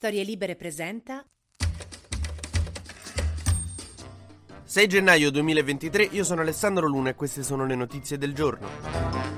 Storie Libere presenta 6 gennaio 2023, io sono Alessandro Luna e queste sono le notizie del giorno.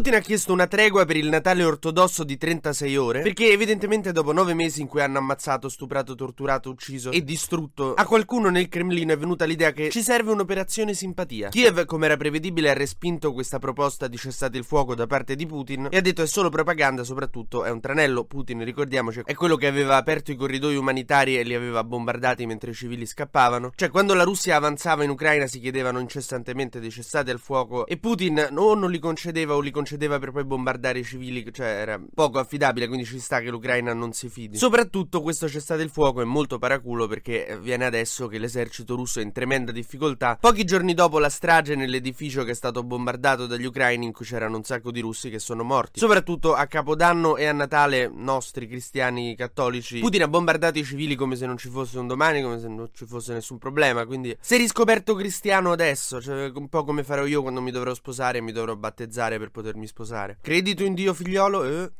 Putin ha chiesto una tregua per il Natale ortodosso di 36 ore perché evidentemente dopo nove mesi in cui hanno ammazzato, stuprato, torturato, ucciso e distrutto a qualcuno nel Cremlino è venuta l'idea che ci serve un'operazione simpatia. Kiev, come era prevedibile, ha respinto questa proposta di cessate il fuoco da parte di Putin e ha detto è solo propaganda, soprattutto è un tranello. Putin, ricordiamoci, è quello che aveva aperto i corridoi umanitari e li aveva bombardati mentre i civili scappavano. Cioè, quando la Russia avanzava in Ucraina si chiedevano incessantemente dei cessate al fuoco e Putin o non li concedeva o li concedeva concedeva per poi bombardare i civili, cioè era poco affidabile, quindi ci sta che l'Ucraina non si fidi. Soprattutto questo cessate il fuoco è molto paraculo perché viene adesso che l'esercito russo è in tremenda difficoltà. Pochi giorni dopo la strage nell'edificio che è stato bombardato dagli ucraini in cui c'erano un sacco di russi che sono morti. Soprattutto a Capodanno e a Natale nostri cristiani cattolici Putin ha bombardato i civili come se non ci fosse un domani, come se non ci fosse nessun problema, quindi sei riscoperto cristiano adesso, cioè un po' come farò io quando mi dovrò sposare e mi dovrò battezzare per poter potermi sposare. Credito in Dio figliolo? Eh.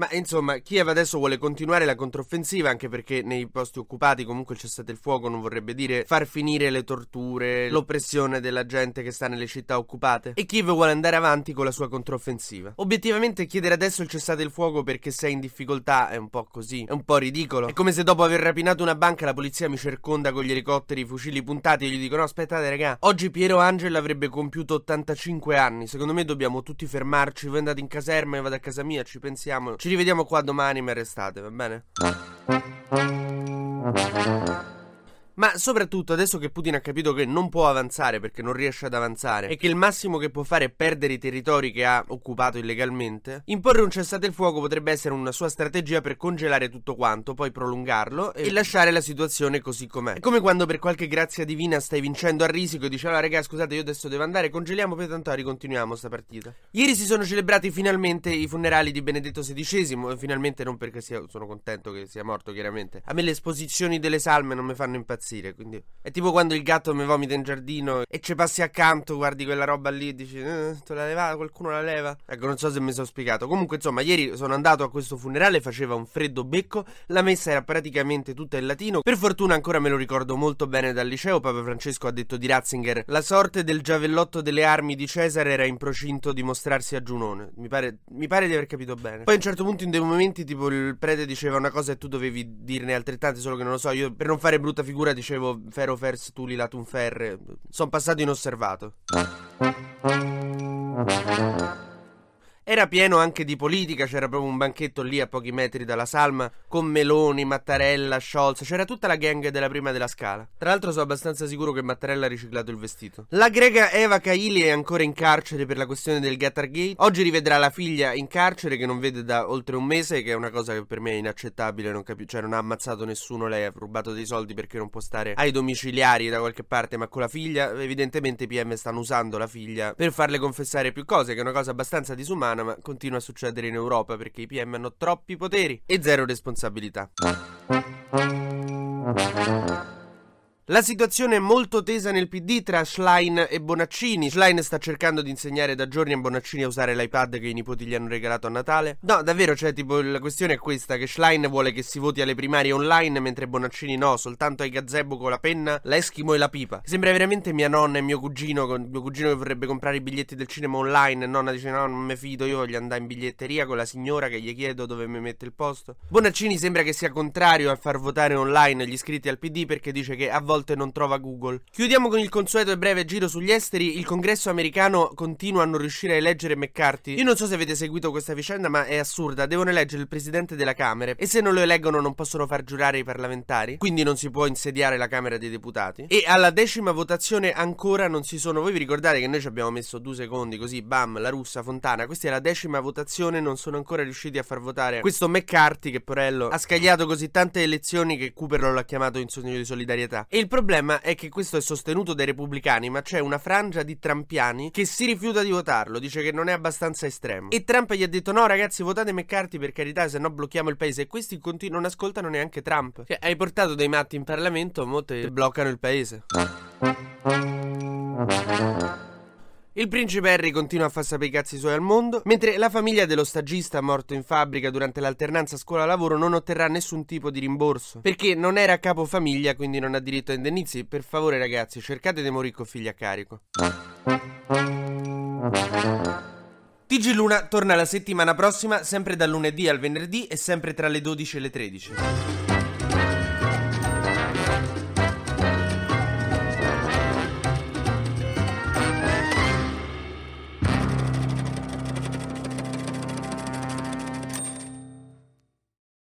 Ma insomma, Kiev adesso vuole continuare la controffensiva anche perché nei posti occupati comunque il cessate il fuoco non vorrebbe dire far finire le torture, l'oppressione della gente che sta nelle città occupate. E Kiev vuole andare avanti con la sua controffensiva. Obiettivamente chiedere adesso il cessate il fuoco perché sei in difficoltà è un po' così, è un po' ridicolo. È come se dopo aver rapinato una banca la polizia mi circonda con gli elicotteri, i fucili puntati e gli dicono no aspettate raga, oggi Piero Angel avrebbe compiuto 85 anni, secondo me dobbiamo tutti fermarci, voi andate in caserma e vado a casa mia, ci pensiamo. Ci ci rivediamo qua domani, mi arrestate, va bene? Ma soprattutto adesso che Putin ha capito che non può avanzare perché non riesce ad avanzare e che il massimo che può fare è perdere i territori che ha occupato illegalmente, imporre un cessate il fuoco potrebbe essere una sua strategia per congelare tutto quanto, poi prolungarlo e lasciare la situazione così com'è. È come quando per qualche grazia divina stai vincendo a risico e dici allora raga scusate io adesso devo andare, congeliamo poi tanto ricontinuiamo sta partita. Ieri si sono celebrati finalmente i funerali di Benedetto XVI, finalmente non perché sia, sono contento che sia morto chiaramente. A me le esposizioni delle salme non mi fanno impazzire impazzire. Quindi è tipo quando il gatto mi vomita in giardino e ci passi accanto, guardi quella roba lì e dici, eh, te la leva, qualcuno la leva. Ecco, non so se mi sono spiegato. Comunque, insomma, ieri sono andato a questo funerale, faceva un freddo becco, la messa era praticamente tutta in latino. Per fortuna ancora me lo ricordo molto bene dal liceo. Papa Francesco ha detto di Ratzinger: La sorte del giavellotto delle armi di Cesare era in procinto di mostrarsi a Giunone. Mi pare, mi pare di aver capito bene. Poi a un certo punto, in dei momenti, tipo il prete diceva una cosa e tu dovevi dirne altrettante, solo che non lo so. Io per non fare brutta figura dicevo Fero Fers Tuli Latum Ferre. Sono passato inosservato. Era pieno anche di politica, c'era proprio un banchetto lì a pochi metri dalla salma, con Meloni, Mattarella, Scholz, c'era tutta la gang della prima della scala. Tra l'altro sono abbastanza sicuro che Mattarella ha riciclato il vestito. La grega Eva Kaili è ancora in carcere per la questione del Gatargate. Oggi rivedrà la figlia in carcere che non vede da oltre un mese, che è una cosa che per me è inaccettabile, non capi- cioè non ha ammazzato nessuno, lei ha rubato dei soldi perché non può stare ai domiciliari da qualche parte, ma con la figlia, evidentemente i PM stanno usando la figlia per farle confessare più cose, che è una cosa abbastanza disumana italiana, ma continua a succedere in Europa perché i PM hanno troppi poteri e zero responsabilità. La situazione è molto tesa nel PD tra Schlein e Bonaccini. Schlein sta cercando di insegnare da giorni a Bonaccini a usare l'iPad che i nipoti gli hanno regalato a Natale. No, davvero, cioè, tipo, la questione è questa: che Schlein vuole che si voti alle primarie online, mentre Bonaccini no, soltanto ai gazebo con la penna, l'eschimo e la pipa. Sembra veramente mia nonna e mio cugino, con mio cugino che vorrebbe comprare i biglietti del cinema online. Nonna dice: No, non mi fido, io voglio andare in biglietteria con la signora che gli chiedo dove mi mette il posto. Bonaccini sembra che sia contrario a far votare online gli iscritti al PD perché dice che a volte volte non trova Google. Chiudiamo con il consueto e breve giro sugli esteri. Il congresso americano continua a non riuscire a eleggere McCarthy. Io non so se avete seguito questa vicenda, ma è assurda. Devono eleggere il presidente della Camera e se non lo eleggono non possono far giurare i parlamentari. Quindi non si può insediare la Camera dei Deputati. E alla decima votazione ancora non si sono. Voi vi ricordate che noi ci abbiamo messo due secondi così, bam, la russa Fontana. Questa è la decima votazione, non sono ancora riusciti a far votare questo McCarthy che porello ha scagliato così tante elezioni che Cooper l'ha chiamato in sogno di solidarietà. E il il problema è che questo è sostenuto dai repubblicani, ma c'è una frangia di trampiani che si rifiuta di votarlo, dice che non è abbastanza estremo. E Trump gli ha detto: No, ragazzi, votate McCarthy per carità, se no blocchiamo il paese. E questi continu- non ascoltano neanche Trump. Cioè, hai portato dei matti in Parlamento, mo te bloccano il paese. Il principe Harry continua a far sapere i cazzi suoi al mondo, mentre la famiglia dello stagista morto in fabbrica durante l'alternanza scuola-lavoro non otterrà nessun tipo di rimborso, perché non era capofamiglia, quindi non ha diritto a indennizi. Per favore ragazzi, cercate di morire con figli a carico. TG Luna torna la settimana prossima, sempre dal lunedì al venerdì e sempre tra le 12 e le 13.